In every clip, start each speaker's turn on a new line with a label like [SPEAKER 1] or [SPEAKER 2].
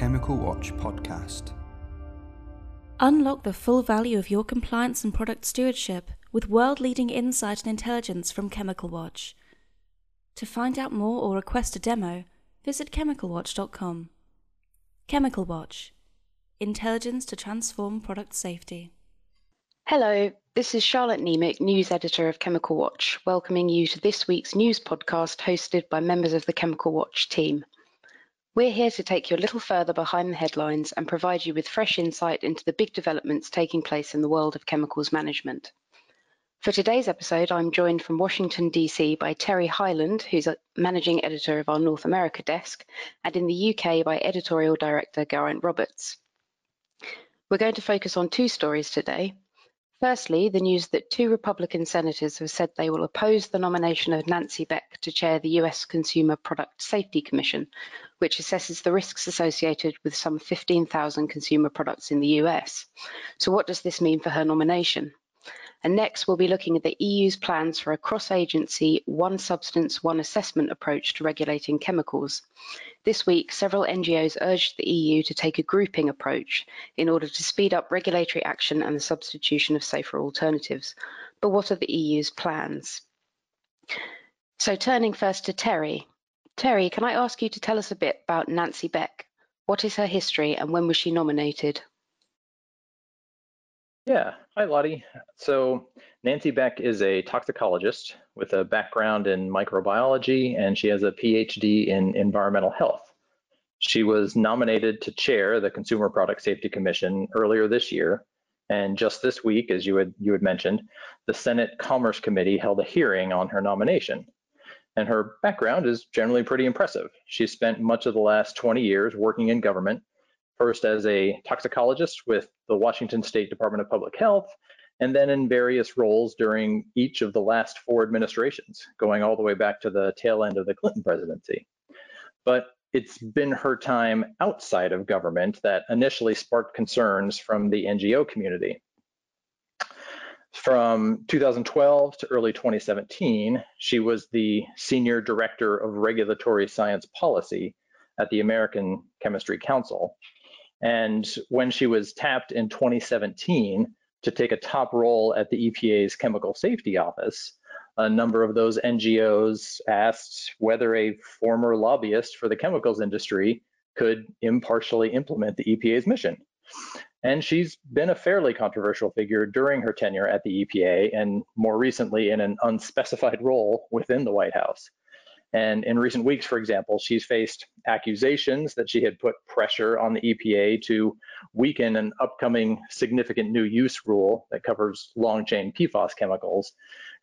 [SPEAKER 1] Chemical Watch podcast.
[SPEAKER 2] Unlock the full value of your compliance and product stewardship with world leading insight and intelligence from Chemical Watch. To find out more or request a demo, visit chemicalwatch.com. Chemical Watch Intelligence to transform product safety.
[SPEAKER 3] Hello, this is Charlotte Niemiec, news editor of Chemical Watch, welcoming you to this week's news podcast hosted by members of the Chemical Watch team. We're here to take you a little further behind the headlines and provide you with fresh insight into the big developments taking place in the world of chemicals management. For today's episode, I'm joined from Washington, D.C. by Terry Highland, who's a managing editor of our North America desk, and in the UK by editorial director Geraint Roberts. We're going to focus on two stories today. Firstly, the news that two Republican senators have said they will oppose the nomination of Nancy Beck to chair the US Consumer Product Safety Commission, which assesses the risks associated with some 15,000 consumer products in the US. So, what does this mean for her nomination? And next, we'll be looking at the EU's plans for a cross-agency one substance, one assessment approach to regulating chemicals. This week, several NGOs urged the EU to take a grouping approach in order to speed up regulatory action and the substitution of safer alternatives. But what are the EU's plans? So turning first to Terry. Terry, can I ask you to tell us a bit about Nancy Beck? What is her history and when was she nominated?
[SPEAKER 4] Yeah, hi Lottie. So Nancy Beck is a toxicologist with a background in microbiology and she has a PhD in environmental health. She was nominated to chair the Consumer Product Safety Commission earlier this year. And just this week, as you had, you had mentioned, the Senate Commerce Committee held a hearing on her nomination. And her background is generally pretty impressive. She spent much of the last 20 years working in government first as a toxicologist with the Washington State Department of Public Health, and then in various roles during each of the last four administrations, going all the way back to the tail end of the Clinton presidency. But it's been her time outside of government that initially sparked concerns from the NGO community. From 2012 to early 2017, she was the Senior Director of Regulatory Science Policy at the American Chemistry Council, and when she was tapped in 2017 to take a top role at the EPA's Chemical Safety Office, a number of those NGOs asked whether a former lobbyist for the chemicals industry could impartially implement the EPA's mission. And she's been a fairly controversial figure during her tenure at the EPA and more recently in an unspecified role within the White House. And in recent weeks, for example, she's faced accusations that she had put pressure on the EPA to weaken an upcoming significant new use rule that covers long chain PFAS chemicals,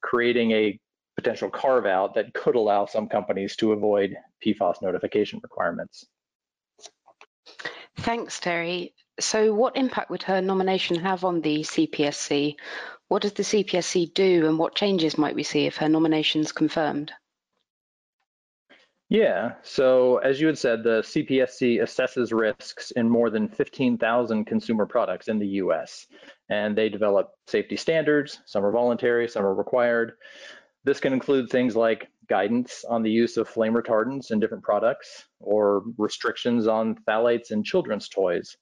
[SPEAKER 4] creating a potential carve out that could allow some companies to avoid PFAS notification requirements.
[SPEAKER 3] Thanks, Terry. So, what impact would her nomination have on the CPSC? What does the CPSC do, and what changes might we see if her nomination is confirmed?
[SPEAKER 4] Yeah, so as you had said, the CPSC assesses risks in more than 15,000 consumer products in the US, and they develop safety standards. Some are voluntary, some are required. This can include things like guidance on the use of flame retardants in different products or restrictions on phthalates in children's toys.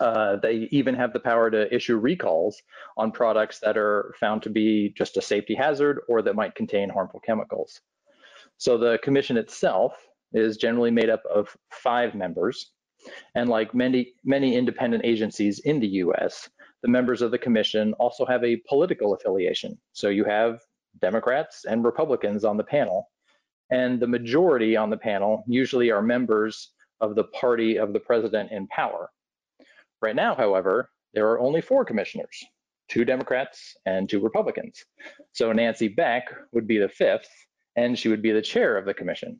[SPEAKER 4] Uh, they even have the power to issue recalls on products that are found to be just a safety hazard or that might contain harmful chemicals. So the commission itself is generally made up of five members. And like many, many independent agencies in the US, the members of the commission also have a political affiliation. So you have Democrats and Republicans on the panel. And the majority on the panel usually are members of the party of the president in power. Right now, however, there are only four commissioners, two Democrats and two Republicans. So Nancy Beck would be the fifth, and she would be the chair of the commission.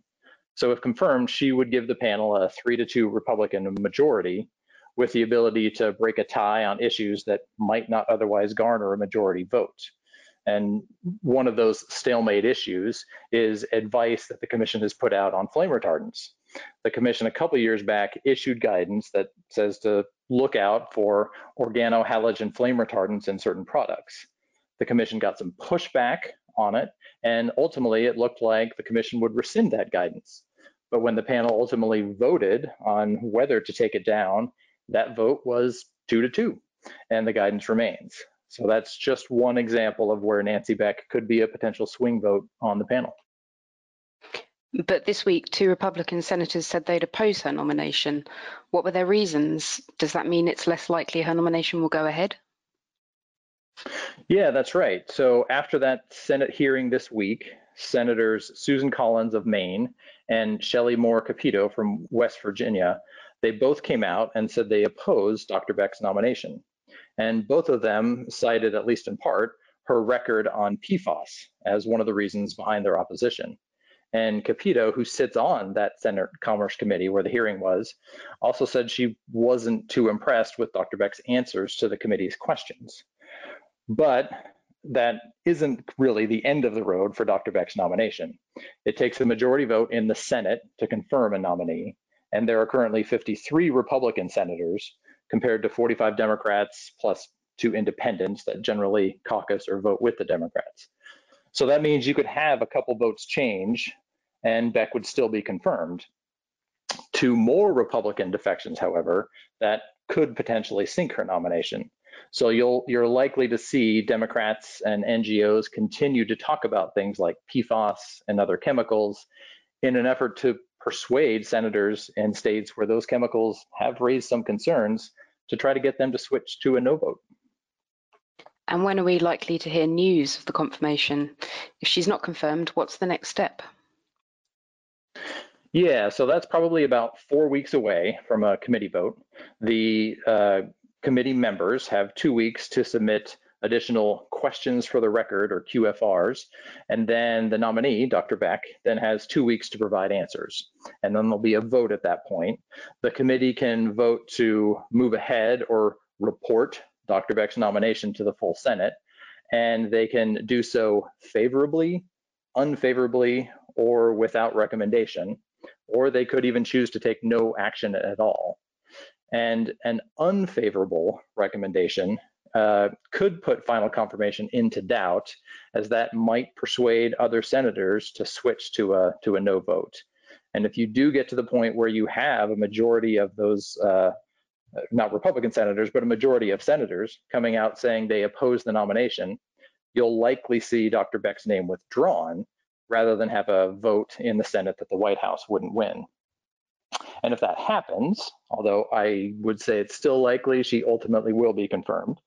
[SPEAKER 4] So if confirmed, she would give the panel a three to two Republican majority with the ability to break a tie on issues that might not otherwise garner a majority vote. And one of those stalemate issues is advice that the commission has put out on flame retardants. The commission a couple years back issued guidance that says to look out for organohalogen flame retardants in certain products. The commission got some pushback on it and ultimately, it looked like the commission would rescind that guidance. But when the panel ultimately voted on whether to take it down, that vote was two to two, and the guidance remains. So that's just one example of where Nancy Beck could be a potential swing vote on the panel.
[SPEAKER 3] But this week, two Republican senators said they'd oppose her nomination. What were their reasons? Does that mean it's less likely her nomination will go ahead?
[SPEAKER 4] Yeah, that's right. So after that Senate hearing this week, Senators Susan Collins of Maine and Shelley Moore Capito from West Virginia, they both came out and said they opposed Dr. Beck's nomination. And both of them cited, at least in part, her record on PFAS as one of the reasons behind their opposition. And Capito, who sits on that Senate Commerce Committee where the hearing was, also said she wasn't too impressed with Dr. Beck's answers to the committee's questions. But that isn't really the end of the road for Dr. Beck's nomination. It takes a majority vote in the Senate to confirm a nominee, and there are currently 53 Republican senators compared to 45 Democrats plus two independents that generally caucus or vote with the Democrats. So that means you could have a couple votes change and Beck would still be confirmed. Two more Republican defections, however, that could potentially sink her nomination. So you'll you're likely to see Democrats and NGOs continue to talk about things like PFAS and other chemicals in an effort to persuade senators in states where those chemicals have raised some concerns to try to get them to switch to a no vote.
[SPEAKER 3] And when are we likely to hear news of the confirmation? If she's not confirmed, what's the next step?
[SPEAKER 4] Yeah, so that's probably about four weeks away from a committee vote. The uh, committee members have two weeks to submit additional questions for the record or QFRs. And then the nominee, Dr. Beck, then has two weeks to provide answers. And then there'll be a vote at that point. The committee can vote to move ahead or report Dr. Beck's nomination to the full Senate. And they can do so favorably, unfavorably, or without recommendation. Or they could even choose to take no action at all. And an unfavorable recommendation uh, could put final confirmation into doubt, as that might persuade other senators to switch to a to a no vote. And if you do get to the point where you have a majority of those, uh, not Republican senators, but a majority of senators coming out saying they oppose the nomination, you'll likely see Dr. Beck's name withdrawn rather than have a vote in the Senate that the White House wouldn't win. And if that happens, although I would say it's still likely she ultimately will be confirmed,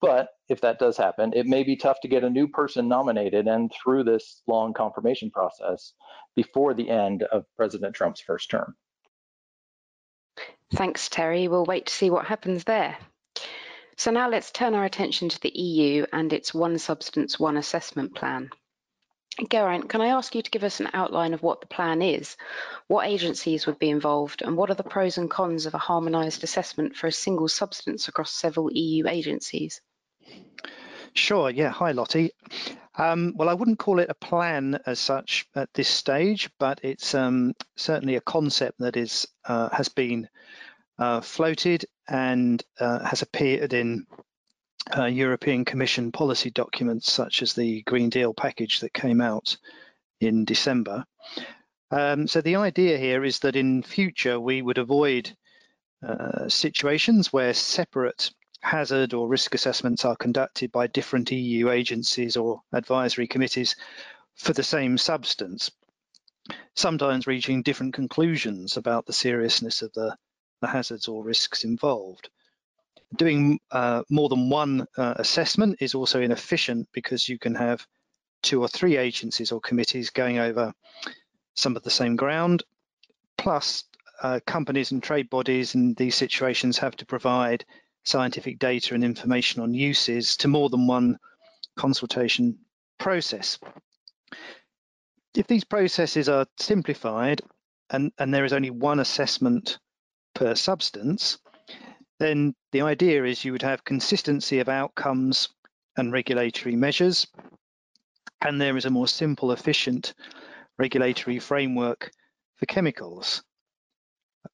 [SPEAKER 4] but if that does happen, it may be tough to get a new person nominated and through this long confirmation process before the end of President Trump's first term.
[SPEAKER 3] Thanks, Terry. We'll wait to see what happens there. So now let's turn our attention to the EU and its One Substance, One Assessment plan. Geraint, can I ask you to give us an outline of what the plan is, what agencies would be involved, and what are the pros and cons of a harmonised assessment for a single substance across several EU agencies?
[SPEAKER 5] Sure, yeah. Hi, Lottie. Um, well, I wouldn't call it a plan as such at this stage, but it's um, certainly a concept that is uh, has been uh, floated and uh, has appeared in uh, European Commission policy documents such as the Green Deal package that came out in December. Um, so the idea here is that in future we would avoid uh, situations where separate hazard or risk assessments are conducted by different EU agencies or advisory committees for the same substance, sometimes reaching different conclusions about the seriousness of the, the hazards or risks involved. Doing uh, more than one uh, assessment is also inefficient because you can have two or three agencies or committees going over some of the same ground. Plus, uh, companies and trade bodies in these situations have to provide scientific data and information on uses to more than one consultation process. If these processes are simplified and, and there is only one assessment per substance, then the idea is you would have consistency of outcomes and regulatory measures, and there is a more simple, efficient regulatory framework for chemicals.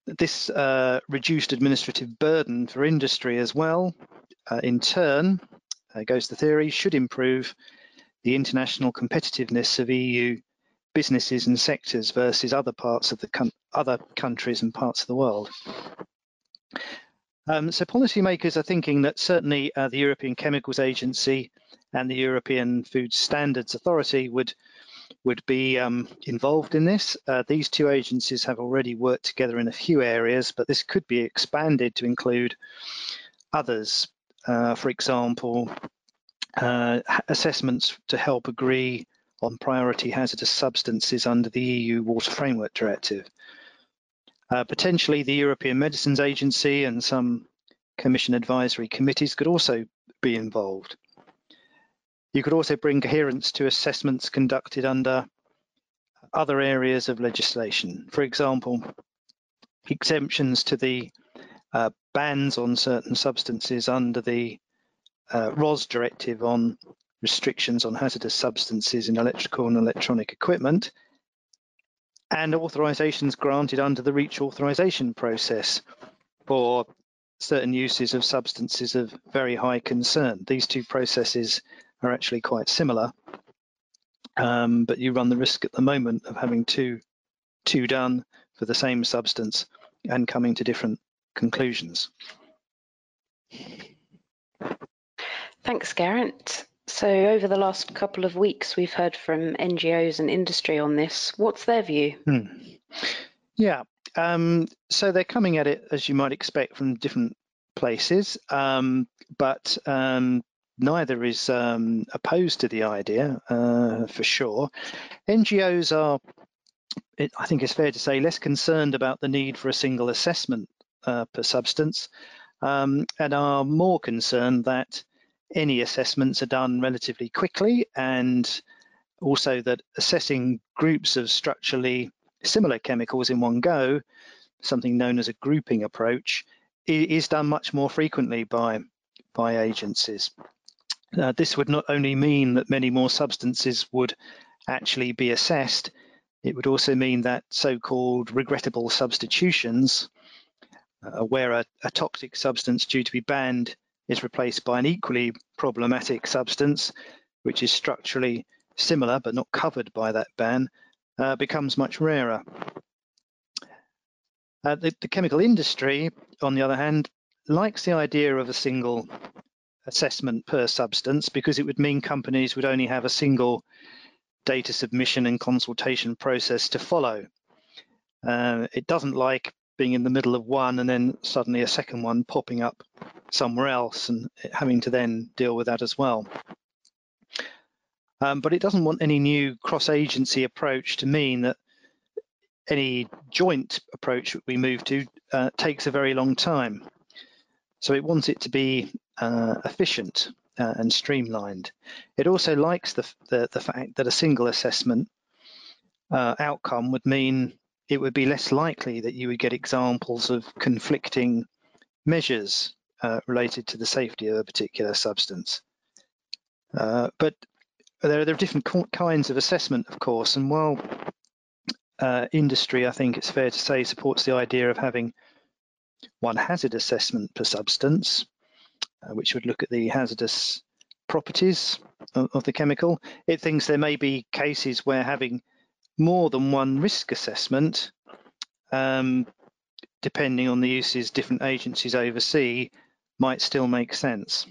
[SPEAKER 5] This uh, reduced administrative burden for industry as well, uh, in turn, uh, goes the theory, should improve the international competitiveness of EU businesses and sectors versus other parts of the other countries and parts of the world. Um, so policymakers are thinking that certainly uh, the European Chemicals Agency and the European Food Standards Authority would would be um, involved in this. Uh, these two agencies have already worked together in a few areas, but this could be expanded to include others. Uh, for example, uh, assessments to help agree on priority hazardous substances under the EU Water Framework Directive. Uh, potentially the European Medicines Agency and some Commission advisory committees could also be involved. You could also bring coherence to assessments conducted under other areas of legislation. For example, exemptions to the uh, bans on certain substances under the uh, RoHS directive on restrictions on hazardous substances in electrical and electronic equipment, and authorizations granted under the REACH authorization process for certain uses of substances of very high concern. These two processes are actually quite similar, um, but you run the risk at the moment of having two, two done for the same substance and coming to different conclusions.
[SPEAKER 3] Thanks, Geraint. So over the last couple of weeks, we've heard from NGOs and industry on this. What's their view?
[SPEAKER 5] Hmm. Yeah, um, so they're coming at it, as you might expect, from different places, um, but um, neither is um, opposed to the idea, uh, for sure. NGOs are, it, I think it's fair to say, less concerned about the need for a single assessment uh, per substance um, and are more concerned that any assessments are done relatively quickly and also that assessing groups of structurally similar chemicals in one go, something known as a grouping approach, is done much more frequently by, by agencies. Uh, this would not only mean that many more substances would actually be assessed, it would also mean that so-called regrettable substitutions, uh, where a, a toxic substance due to be banned is replaced by an equally problematic substance, which is structurally similar but not covered by that ban, uh, becomes much rarer. Uh, the, the, chemical industry, on the other hand, likes the idea of a single assessment per substance because it would mean companies would only have a single data submission and consultation process to follow. Uh, it doesn't like being in the middle of one and then suddenly a second one popping up somewhere else and having to then deal with that as well. Um, but it doesn't want any new cross-agency approach to mean that any joint approach that we move to uh, takes a very long time. So it wants it to be uh, efficient uh, and streamlined. It also likes the, the, the, fact that a single assessment uh, outcome would mean it would be less likely that you would get examples of conflicting measures uh, related to the safety of a particular substance. Uh, but there are, there are different kinds of assessment, of course, and while uh, industry, I think it's fair to say, supports the idea of having one hazard assessment per substance, uh, which would look at the hazardous properties of, of the chemical. It thinks there may be cases where having more than one risk assessment, um, depending on the uses different agencies oversee, might still make sense.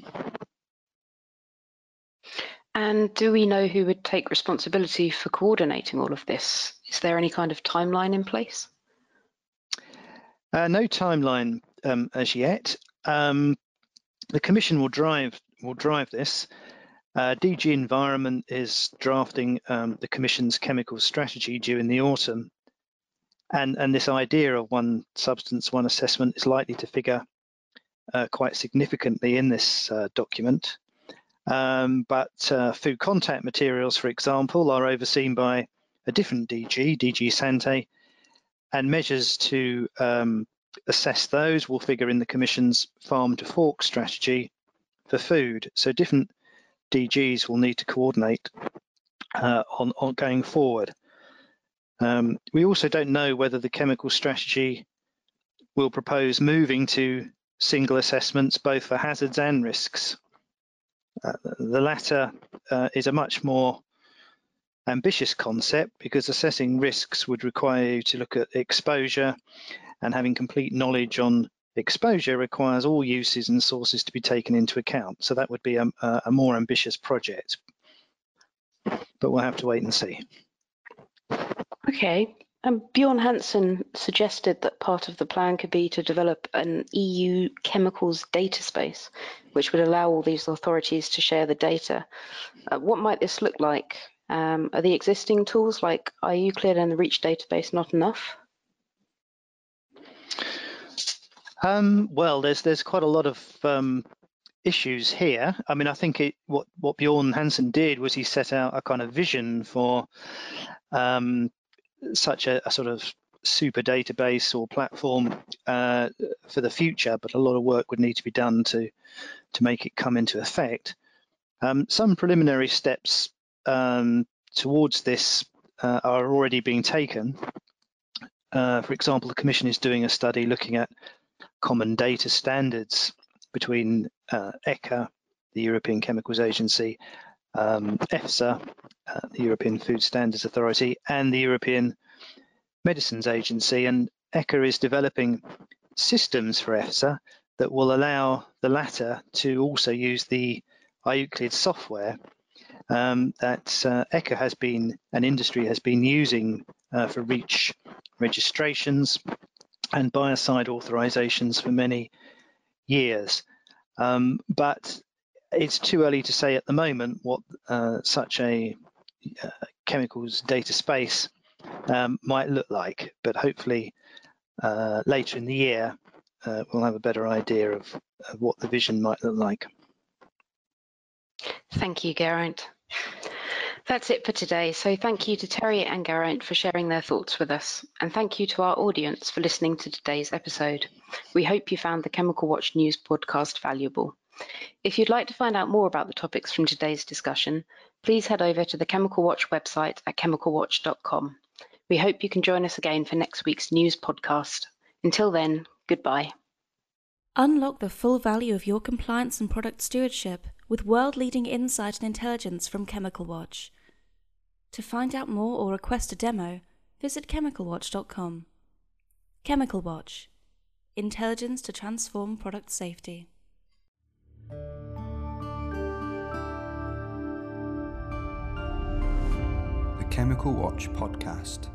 [SPEAKER 3] And do we know who would take responsibility for coordinating all of this? Is there any kind of timeline in place?
[SPEAKER 5] Uh, no timeline um, as yet. Um, the Commission will drive will drive this. Uh, DG Environment is drafting um, the Commission's chemical strategy due in the autumn. And, and this idea of one substance, one assessment is likely to figure uh, quite significantly in this uh, document. Um, but uh, food contact materials, for example, are overseen by a different DG, DG Sante, and measures to um, assess those will figure in the Commission's farm to fork strategy for food. So different DGs will need to coordinate uh, on, on, going forward. Um, we also don't know whether the chemical strategy will propose moving to single assessments both for hazards and risks. Uh, the latter uh, is a much more ambitious concept because assessing risks would require you to look at exposure and having complete knowledge on exposure requires all uses and sources to be taken into account. So that would be a, a more ambitious project, but we'll have to wait and see.
[SPEAKER 3] Okay. Um, Bjorn Hansen suggested that part of the plan could be to develop an EU chemicals data space, which would allow all these authorities to share the data. Uh, what might this look like? Um, are the existing tools like IUCLID and the REACH database not enough?
[SPEAKER 5] Um, well, there's there's quite a lot of um, issues here. I mean, I think it, what what Bjorn Hansen did was he set out a kind of vision for um, such a, a, sort of super database or platform uh, for the future, but a lot of work would need to be done to to make it come into effect. Um, some preliminary steps um, towards this uh, are already being taken. Uh, for example, the Commission is doing a study looking at common data standards between uh, ECHA, the European Chemicals Agency, um, EFSA, uh, the European Food Standards Authority, and the European Medicines Agency. And ECHA is developing systems for EFSA that will allow the latter to also use the IUCLID software um, that uh, ECHA has been, an industry has been using uh, for REACH registrations and biocide authorizations for many years. Um, but it's too early to say at the moment what uh, such a uh, chemicals data space um, might look like. But hopefully uh, later in the year, uh, we'll have a better idea of, of, what the vision might look like.
[SPEAKER 3] Thank you, Geraint. That's it for today. So thank you to Terry and Geraint for sharing their thoughts with us. And thank you to our audience for listening to today's episode. We hope you found the Chemical Watch News podcast valuable. If you'd like to find out more about the topics from today's discussion, please head over to the Chemical Watch website at chemicalwatch.com. We hope you can join us again for next week's news podcast. Until then, goodbye.
[SPEAKER 2] Unlock the full value of your compliance and product stewardship with world leading insight and intelligence from Chemical Watch. To find out more or request a demo, visit chemicalwatch.com. Chemical Watch Intelligence to transform product safety.
[SPEAKER 1] The Chemical Watch Podcast.